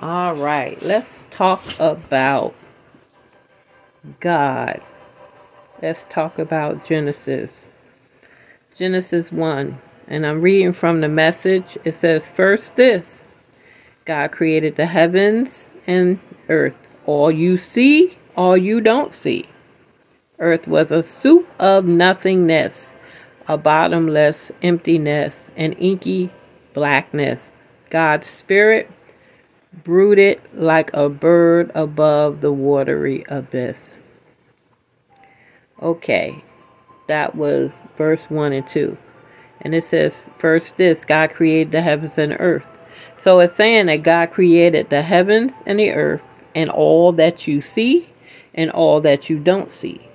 All right, let's talk about God. Let's talk about Genesis. Genesis 1. And I'm reading from the message. It says, First, this God created the heavens and earth. All you see, all you don't see. Earth was a soup of nothingness, a bottomless emptiness, an inky blackness. God's Spirit brooded like a bird above the watery abyss. Okay, that was verse 1 and 2. And it says, First, this God created the heavens and earth. So it's saying that God created the heavens and the earth and all that you see and all that you don't see.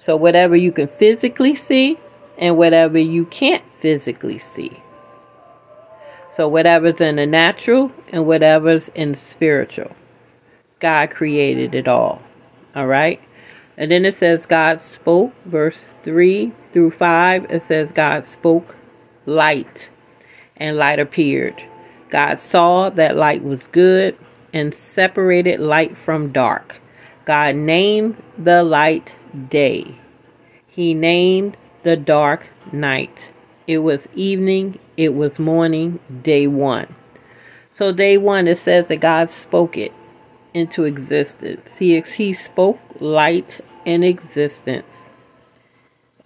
So whatever you can physically see and whatever you can't physically see. So whatever's in the natural and whatever's in the spiritual. God created it all. All right? And then it says God spoke, verse 3 through 5. It says God spoke light, and light appeared. God saw that light was good and separated light from dark. God named the light day. He named the dark night. It was evening, it was morning, day one. So, day one, it says that God spoke it into existence. He, he spoke light in existence.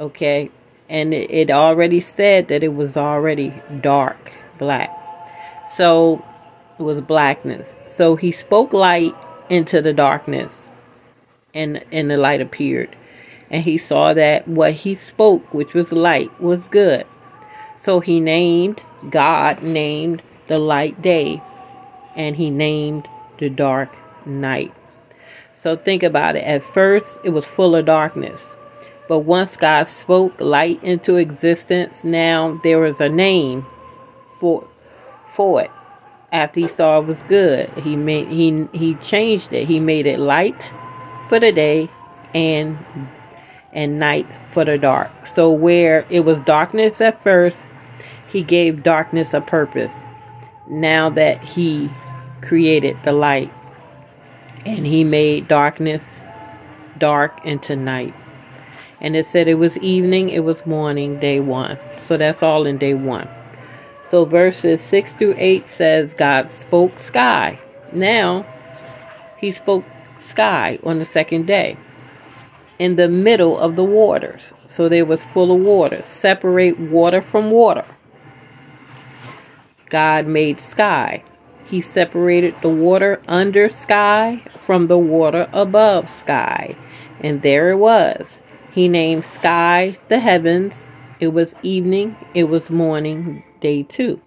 Okay? And it, it already said that it was already dark, black. So, it was blackness. So, he spoke light into the darkness, and, and the light appeared. And he saw that what he spoke, which was light, was good. So he named, God named the light day, and he named the dark night. So think about it. At first, it was full of darkness. But once God spoke light into existence, now there was a name for for it. After he saw it was good, he made he he changed it. He made it light for the day and and night for the dark. So where it was darkness at first, he gave darkness a purpose. Now that he created the light and he made darkness dark into night. And it said it was evening, it was morning, day one. So that's all in day one. So verses 6 through 8 says God spoke sky. Now, he spoke sky on the second day in the middle of the waters. So there was full of water. Separate water from water. God made sky. He separated the water under sky from the water above sky. And there it was. He named sky the heavens. It was evening, it was morning, day two.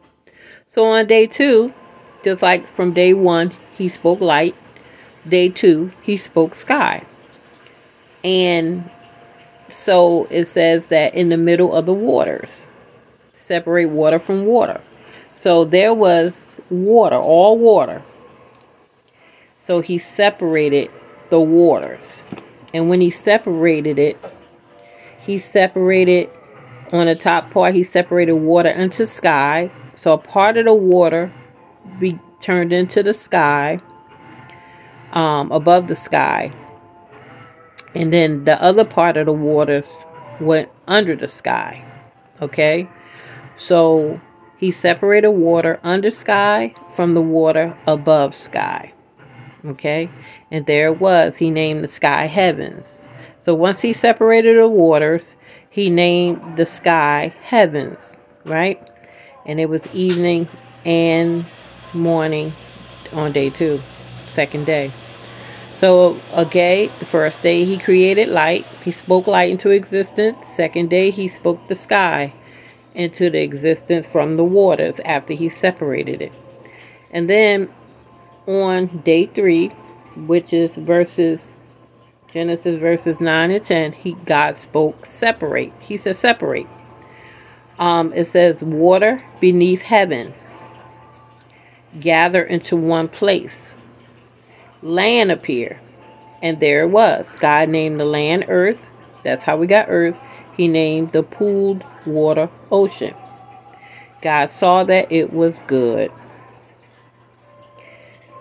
So on day two, just like from day one, he spoke light. Day two, he spoke sky. And so it says that in the middle of the waters, separate water from water. So there was water, all water. So he separated the waters. And when he separated it, he separated on the top part, he separated water into sky. So a part of the water be turned into the sky, um, above the sky. And then the other part of the waters went under the sky. Okay? So he separated water under sky from the water above sky. Okay? And there it was. He named the sky heavens. So once he separated the waters, he named the sky heavens, right? And it was evening and morning on day two, second day. So, okay, the first day he created light, he spoke light into existence. Second day he spoke the sky into the existence from the waters after he separated it. And then on day three, which is verses Genesis verses 9 and 10, he God spoke separate. He said separate. Um, it says water beneath heaven gather into one place. Land appear. And there it was. God named the land earth. That's how we got earth. He named the pooled water, ocean. God saw that it was good.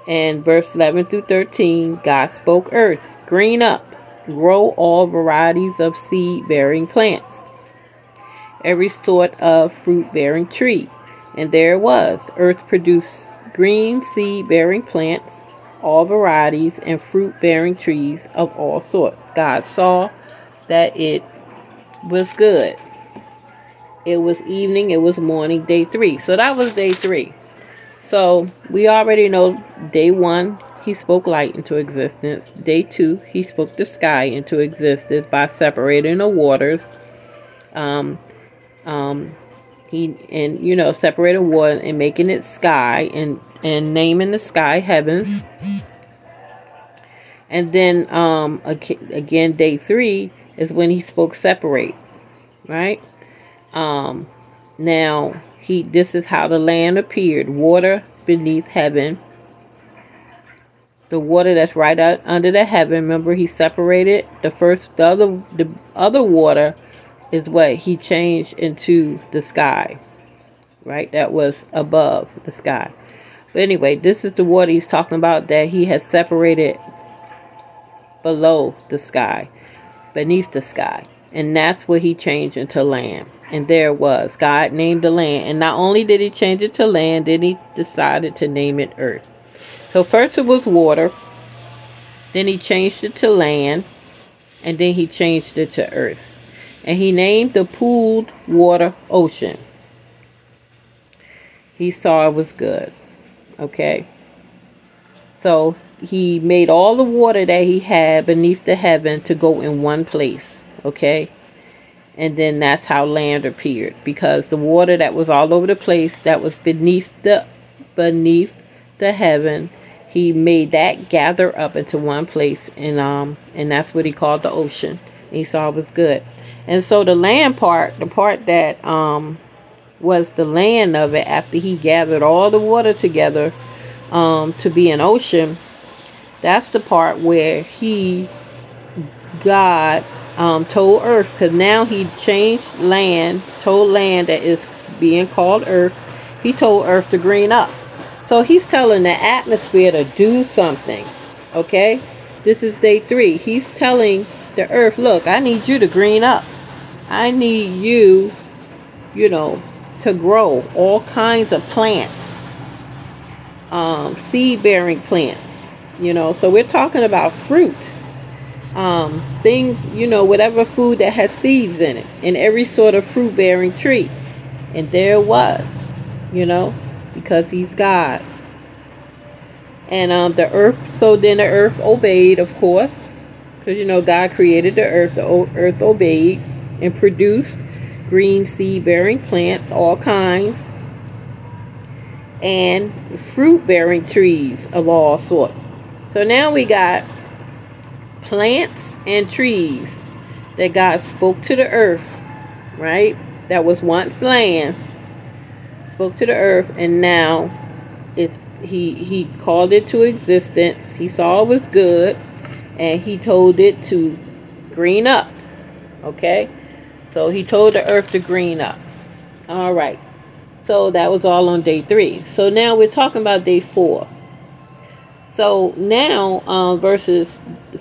And verse 11 through 13, God spoke earth, green up, grow all varieties of seed bearing plants, every sort of fruit bearing tree. And there it was. Earth produced green seed bearing plants, all varieties, and fruit bearing trees of all sorts. God saw that it was good. It was evening, it was morning, day three. So that was day three. So we already know day one, he spoke light into existence. Day two, he spoke the sky into existence by separating the waters. Um, um, he and you know separating water and making it sky and and naming the sky heavens. And then um, again, day three is when he spoke separate, right? Um, now he this is how the land appeared: water beneath heaven. The water that's right out under the heaven. Remember, he separated the first, the other, the other water is what he changed into the sky, right? That was above the sky. But anyway, this is the water he's talking about that he has separated below the sky, beneath the sky. And that's what he changed into land. And there it was. God named the land. And not only did he change it to land, then he decided to name it earth. So first it was water. Then he changed it to land. And then he changed it to earth. And he named the pooled water ocean. He saw it was good. Okay. So he made all the water that he had beneath the heaven to go in one place. Okay and then that's how land appeared because the water that was all over the place that was beneath the beneath the heaven he made that gather up into one place and um and that's what he called the ocean he saw it was good and so the land part the part that um was the land of it after he gathered all the water together um to be an ocean that's the part where he god um, told Earth, because now he changed land, told land that is being called Earth, he told Earth to green up. So he's telling the atmosphere to do something. Okay? This is day three. He's telling the Earth, look, I need you to green up. I need you, you know, to grow all kinds of plants, um, seed bearing plants. You know, so we're talking about fruit um, things, you know, whatever food that has seeds in it, and every sort of fruit bearing tree. And there was, you know, because he's God. And um, the earth, so then the earth obeyed, of course, because, you know, God created the earth, the earth obeyed and produced green seed bearing plants, all kinds, and fruit bearing trees of all sorts. So now we got plants and trees that God spoke to the earth, right? That was once land, spoke to the earth, and now it's he he called it to existence. He saw it was good, and he told it to green up. Okay, so he told the earth to green up. All right. So that was all on day three. So now we're talking about day four. So now, um, verses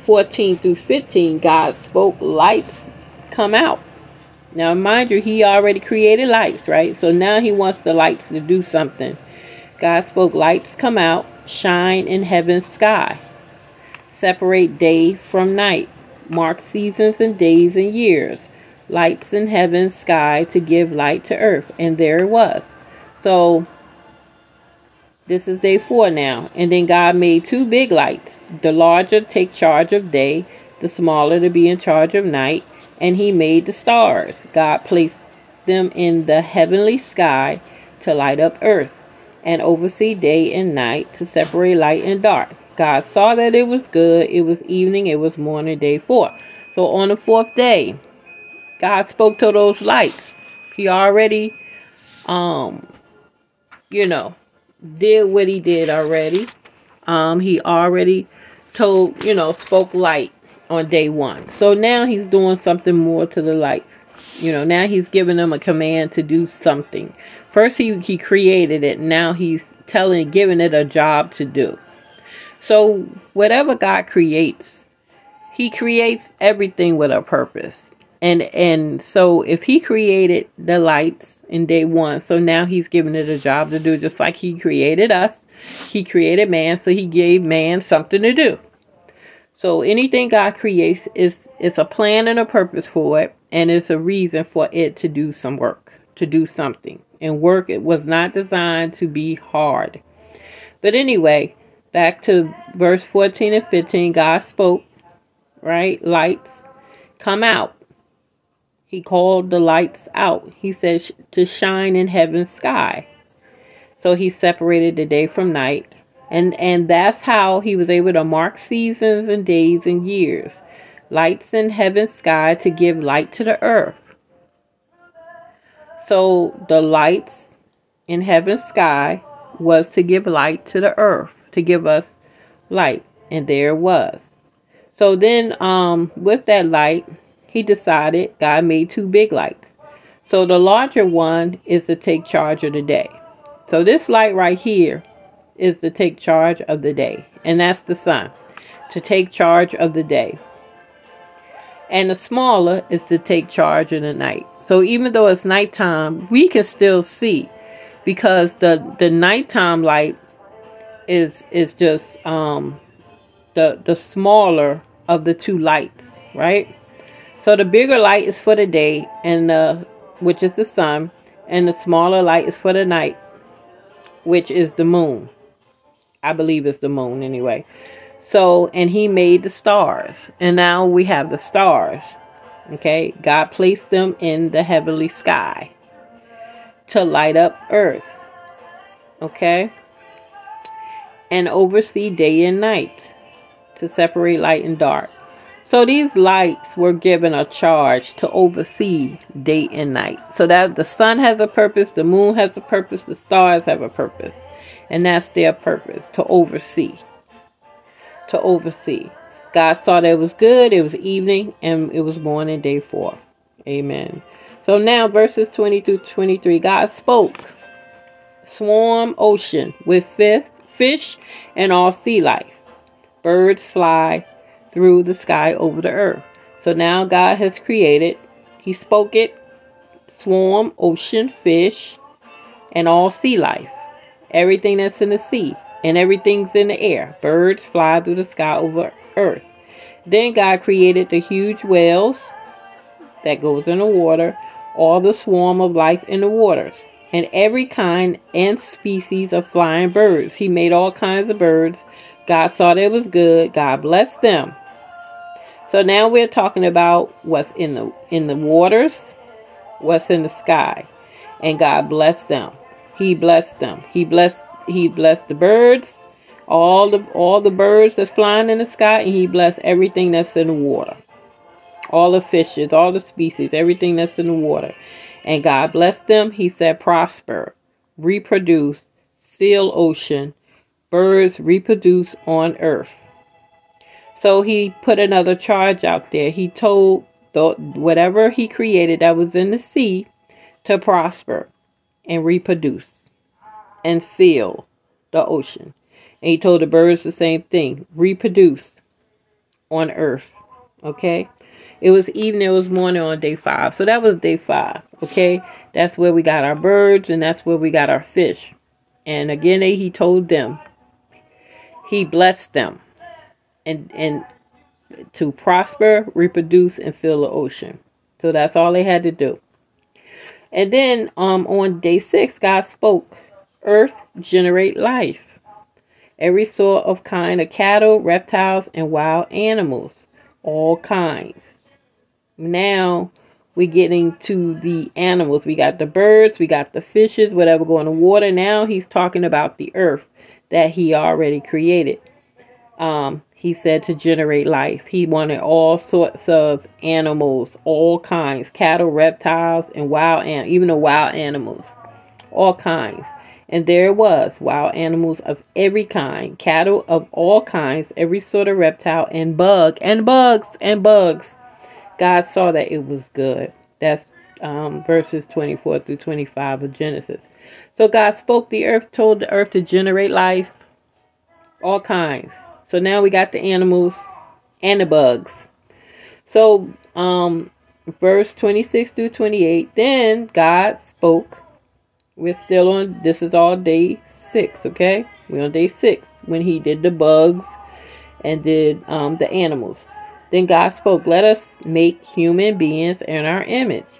14 through 15, God spoke, lights come out. Now, mind you, He already created lights, right? So now He wants the lights to do something. God spoke, lights come out, shine in heaven's sky, separate day from night, mark seasons and days and years, lights in heaven's sky to give light to earth. And there it was. So this is day four now. And then God made two big lights. The larger take charge of day, the smaller to be in charge of night. And he made the stars. God placed them in the heavenly sky to light up earth and oversee day and night to separate light and dark. God saw that it was good. It was evening. It was morning, day four. So on the fourth day, God spoke to those lights. He already, um, you know, did what he did already. Um, he already told, you know, spoke light on day one. So now he's doing something more to the light. You know, now he's giving them a command to do something. First he he created it, now he's telling giving it a job to do. So, whatever God creates, He creates everything with a purpose. And and so if he created the lights in day 1, so now he's giving it a job to do just like he created us. He created man, so he gave man something to do. So anything God creates is it's a plan and a purpose for it and it's a reason for it to do some work, to do something. And work it was not designed to be hard. But anyway, back to verse 14 and 15, God spoke, right? Lights come out. He called the lights out. He said to shine in heaven's sky. So he separated the day from night. And and that's how he was able to mark seasons and days and years. Lights in heaven's sky to give light to the earth. So the lights in heaven's sky was to give light to the earth, to give us light. And there it was. So then um with that light, he decided God made two big lights. So the larger one is to take charge of the day. So this light right here is to take charge of the day. And that's the sun. To take charge of the day. And the smaller is to take charge of the night. So even though it's nighttime, we can still see because the the nighttime light is is just um the the smaller of the two lights, right? So the bigger light is for the day and the which is the sun, and the smaller light is for the night, which is the moon. I believe it's the moon anyway. So, and he made the stars. And now we have the stars. Okay? God placed them in the heavenly sky to light up earth. Okay? And oversee day and night to separate light and dark. So these lights were given a charge to oversee day and night. So that the sun has a purpose, the moon has a purpose, the stars have a purpose. And that's their purpose, to oversee. To oversee. God saw that it was good, it was evening, and it was morning, day four. Amen. So now verses 20 through 23, God spoke. Swarm ocean with fish and all sea life. Birds fly, through the sky over the earth. So now God has created, He spoke it, swarm, ocean, fish, and all sea life. Everything that's in the sea and everything's in the air. Birds fly through the sky over earth. Then God created the huge whales that goes in the water, all the swarm of life in the waters, and every kind and species of flying birds. He made all kinds of birds. God saw that it was good. God blessed them. So now we're talking about what's in the in the waters, what's in the sky. And God blessed them. He blessed them. He blessed he blessed the birds, all the all the birds that's flying in the sky, and he blessed everything that's in the water. All the fishes, all the species, everything that's in the water. And God blessed them. He said, prosper, reproduce, fill ocean, birds reproduce on earth. So he put another charge out there. He told the, whatever he created that was in the sea to prosper and reproduce and fill the ocean. And he told the birds the same thing reproduce on earth. Okay? It was evening, it was morning on day five. So that was day five. Okay? That's where we got our birds and that's where we got our fish. And again, he told them, he blessed them and and to prosper, reproduce, and fill the ocean. So that's all they had to do. And then um, on day six, God spoke, Earth generate life. Every sort of kind of cattle, reptiles, and wild animals. All kinds. Now we're getting to the animals. We got the birds, we got the fishes, whatever go in the water. Now he's talking about the earth that he already created. Um, he said to generate life. He wanted all sorts of animals, all kinds, cattle, reptiles, and wild and even the wild animals, all kinds. And there it was, wild animals of every kind, cattle of all kinds, every sort of reptile, and bug, and bugs, and bugs. God saw that it was good. That's um, verses 24 through 25 of Genesis. So God spoke the earth, told the earth to generate life, all kinds So now we got the animals and the bugs. So, um, verse 26 through 28, then God spoke. We're still on, this is all day six, okay? We're on day six when he did the bugs and did um, the animals. Then God spoke, Let us make human beings in our image,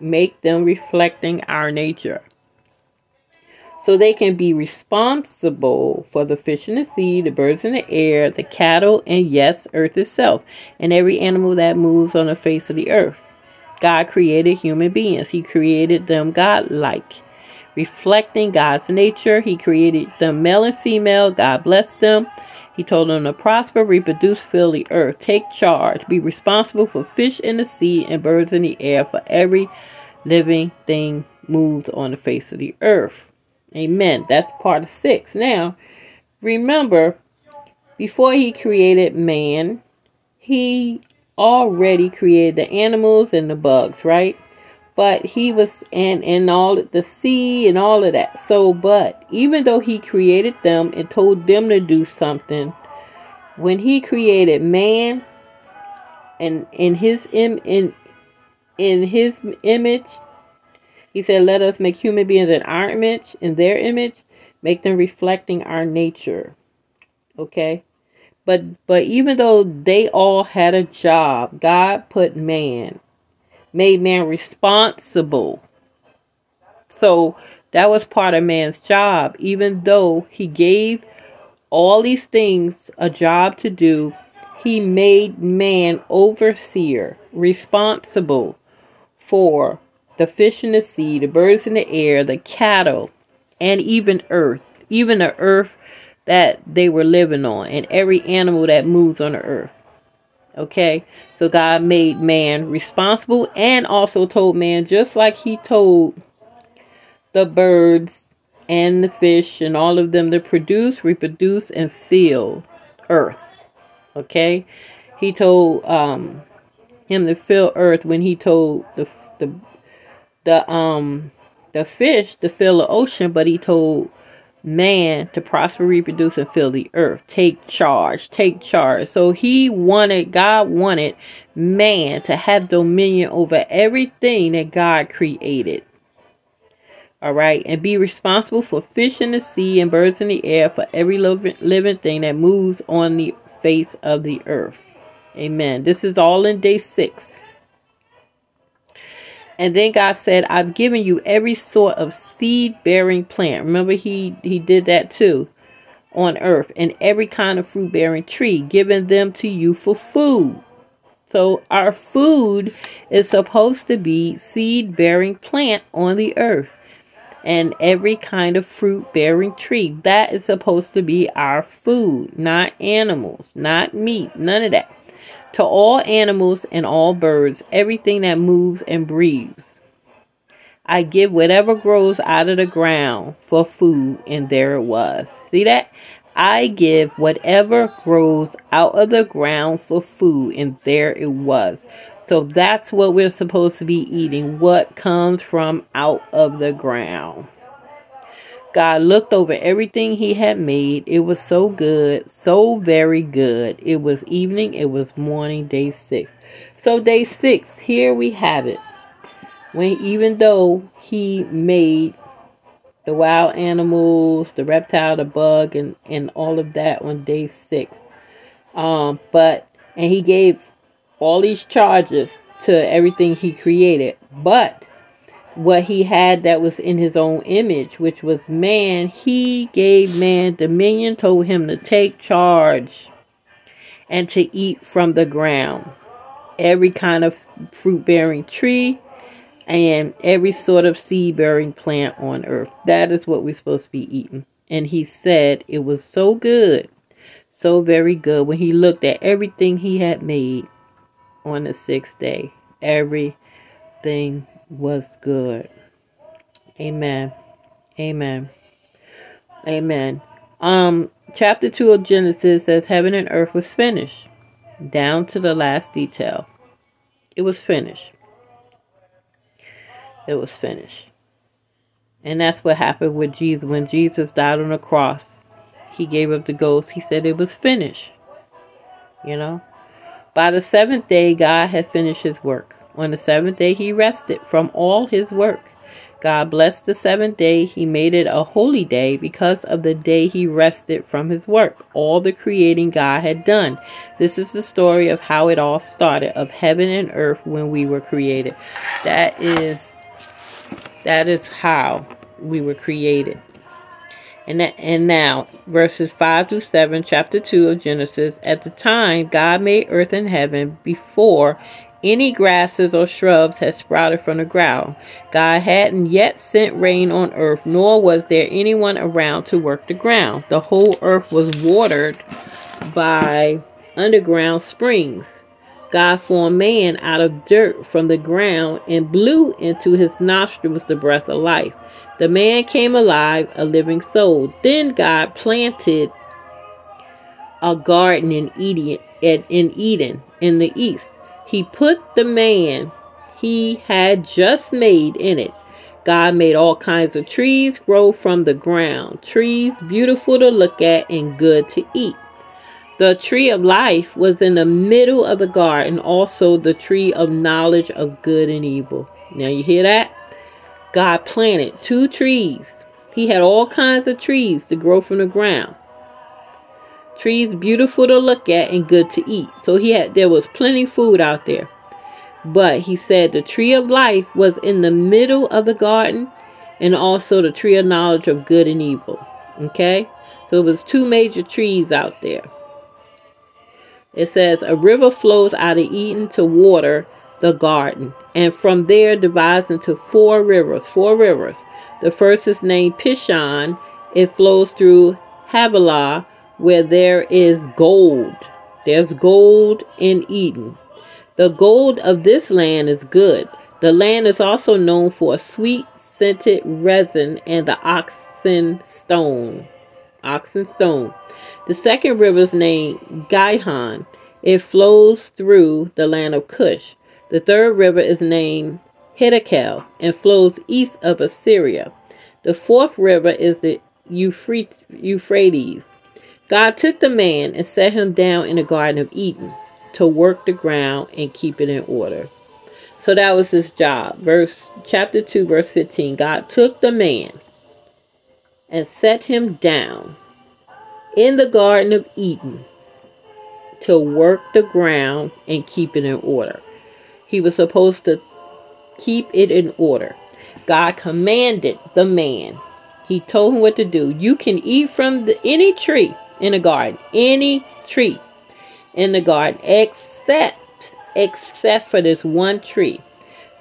make them reflecting our nature. So they can be responsible for the fish in the sea, the birds in the air, the cattle, and yes, earth itself, and every animal that moves on the face of the earth. God created human beings. He created them God-like, reflecting God's nature. He created them male and female. God blessed them. He told them to prosper, reproduce, fill the earth, take charge, be responsible for fish in the sea and birds in the air, for every living thing moves on the face of the earth. Amen. That's part of six. Now, remember, before he created man, he already created the animals and the bugs, right? But he was and and all the sea and all of that. So, but even though he created them and told them to do something, when he created man and in his Im, in in his image, he said, "Let us make human beings in our image, in their image, make them reflecting our nature." Okay? But but even though they all had a job, God put man, made man responsible. So that was part of man's job. Even though he gave all these things a job to do, he made man overseer, responsible for the fish in the sea, the birds in the air, the cattle, and even earth, even the earth that they were living on and every animal that moves on the earth. Okay? So God made man responsible and also told man, just like he told the birds and the fish and all of them to produce, reproduce, and fill earth. Okay? He told um, him to fill earth when he told the the the um the fish to fill the ocean, but he told man to prosper, reproduce, and fill the earth. Take charge. Take charge. So he wanted, God wanted man to have dominion over everything that God created. All right. And be responsible for fish in the sea and birds in the air, for every living thing that moves on the face of the earth. Amen. This is all in day six. And then God said, I've given you every sort of seed bearing plant. Remember, he, he did that too on earth, and every kind of fruit bearing tree, giving them to you for food. So, our food is supposed to be seed bearing plant on the earth, and every kind of fruit bearing tree. That is supposed to be our food, not animals, not meat, none of that to all animals and all birds, everything that moves and breathes. I give whatever grows out of the ground for food, and there it was. See that? I give whatever grows out of the ground for food, and there it was. So that's what we're supposed to be eating what comes from out of the ground. God looked over everything he had made. It was so good, so very good. It was evening, it was morning, day six. So, day six, here we have it. When even though he made the wild animals, the reptile, the bug, and, and all of that on day six. Um, but and he gave all these charges to everything he created. But what he had that was in his own image, which was man, he gave man dominion, told him to take charge and to eat from the ground. Every kind of fruit bearing tree and every sort of seed bearing plant on earth. That is what we're supposed to be eating. And he said it was so good, so very good when he looked at everything he had made on the sixth day. Everything was good. Amen. Amen. Amen. Um, chapter 2 of Genesis says heaven and earth was finished, down to the last detail. It was finished. It was finished. And that's what happened with Jesus. When Jesus died on the cross, he gave up the ghost. He said it was finished. You know? By the seventh day, God had finished his work. On the seventh day, he rested from all his work. God blessed the seventh day. He made it a holy day because of the day he rested from his work. All the creating God had done. This is the story of how it all started of heaven and earth when we were created. That is that is how we were created. And, that, and now, verses 5 through 7, chapter 2 of Genesis. At the time, God made earth and heaven before any grasses or shrubs had sprouted from the ground. God hadn't yet sent rain on earth, nor was there anyone around to work the ground. The whole earth was watered by underground springs. God formed man out of dirt from the ground and blew into his nostrils the breath of life. The man came alive, a living soul. Then God planted a garden in Eden, in Eden in the east. He put the man he had just made in it. God made all kinds of trees grow from the ground, trees beautiful to look at and good to eat. The tree of life was in the middle of the garden, also the tree of knowledge of good and evil. Now you hear that? God planted two trees. He had all kinds of trees to grow from the ground. Trees beautiful to look at and good to eat. So he had there was plenty food out there. But he said the tree of life was in the middle of the garden and also the tree of knowledge of good and evil. Okay? So it was two major trees out there. It says, A river flows out of Eden to water the garden, and from there divides into four rivers. Four rivers. The first is named Pishon. It flows through Havilah, where there is gold. There's gold in Eden. The gold of this land is good. The land is also known for sweet scented resin and the oxen stone. Oxen stone. The second river is named Gihon. It flows through the land of Cush. The third river is named Hiddekel and flows east of Assyria. The fourth river is the Euphrates. God took the man and set him down in the Garden of Eden to work the ground and keep it in order. So that was his job. Verse chapter 2 verse 15. God took the man and set him down in the Garden of Eden to work the ground and keep it in order. He was supposed to keep it in order. God commanded the man. He told him what to do. You can eat from the, any tree in the garden, any tree in the garden, except except for this one tree,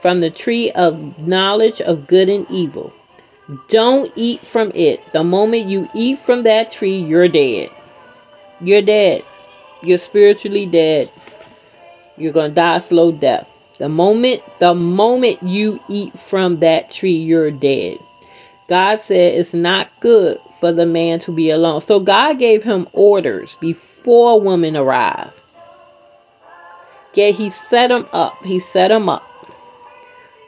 from the tree of knowledge of good and evil. Don't eat from it. The moment you eat from that tree, you're dead. You're dead. You're spiritually dead. You're going to die a slow death. The moment the moment you eat from that tree, you're dead. God said it's not good for the man to be alone. So God gave him orders before woman arrived. Yeah, he set him up. He set him up.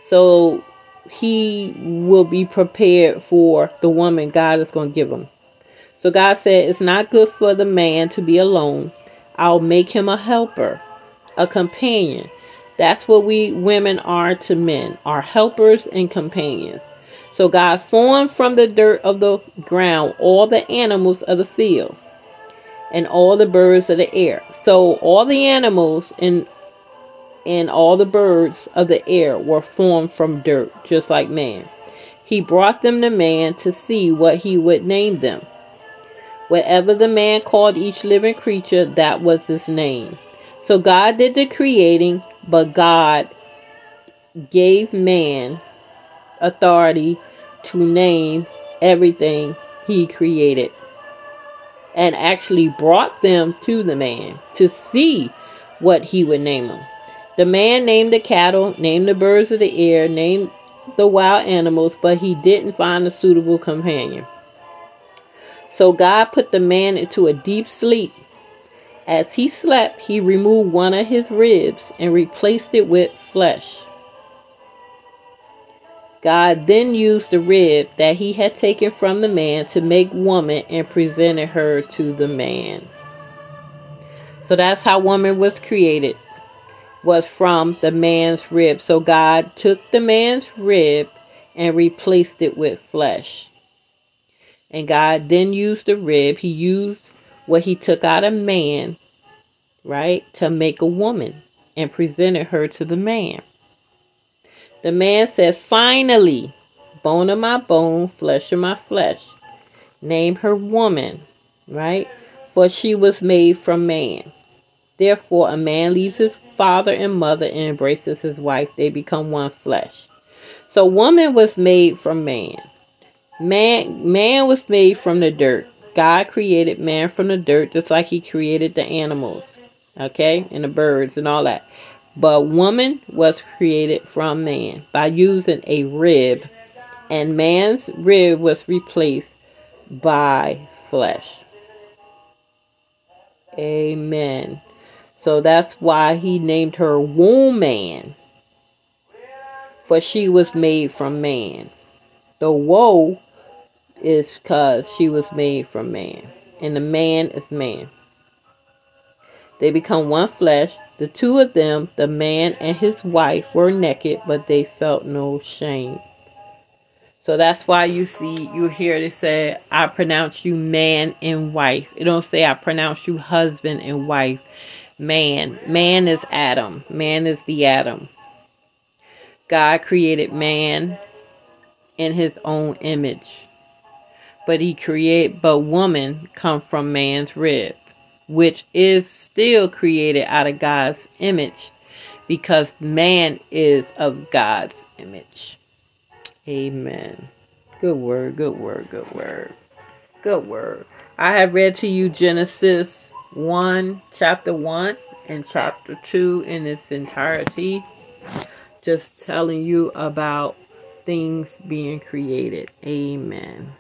So he will be prepared for the woman God is going to give him. So God said, It's not good for the man to be alone. I'll make him a helper, a companion. That's what we women are to men, are helpers and companions. So God formed from the dirt of the ground all the animals of the field and all the birds of the air. So all the animals and and all the birds of the air were formed from dirt, just like man. He brought them to man to see what he would name them. Whatever the man called each living creature, that was his name. So God did the creating, but God gave man authority to name everything he created and actually brought them to the man to see what he would name them. The man named the cattle, named the birds of the air, named the wild animals, but he didn't find a suitable companion. So God put the man into a deep sleep. As he slept, he removed one of his ribs and replaced it with flesh. God then used the rib that he had taken from the man to make woman and presented her to the man. So that's how woman was created. Was from the man's rib. So God took the man's rib and replaced it with flesh. And God then used the rib. He used what he took out of man, right, to make a woman and presented her to the man. The man said, Finally, bone of my bone, flesh of my flesh. Name her woman, right? For she was made from man. Therefore, a man leaves his father and mother and embraces his wife. They become one flesh. So, woman was made from man. Man, man was made from the dirt. God created man from the dirt just like he created the animals, okay, and the birds and all that. But woman was created from man by using a rib, and man's rib was replaced by flesh. Amen. So that's why he named her woman, for she was made from man. The woe is because she was made from man, and the man is man. They become one flesh. The two of them, the man and his wife, were naked, but they felt no shame. So that's why you see, you hear it say, I pronounce you man and wife. It don't say I pronounce you husband and wife. Man. Man is Adam. Man is the Adam. God created man in his own image. But he create but woman come from man's rib which is still created out of God's image because man is of God's image. Amen. Good word, good word, good word. Good word. I have read to you Genesis 1, chapter 1, and chapter 2 in its entirety. Just telling you about things being created. Amen.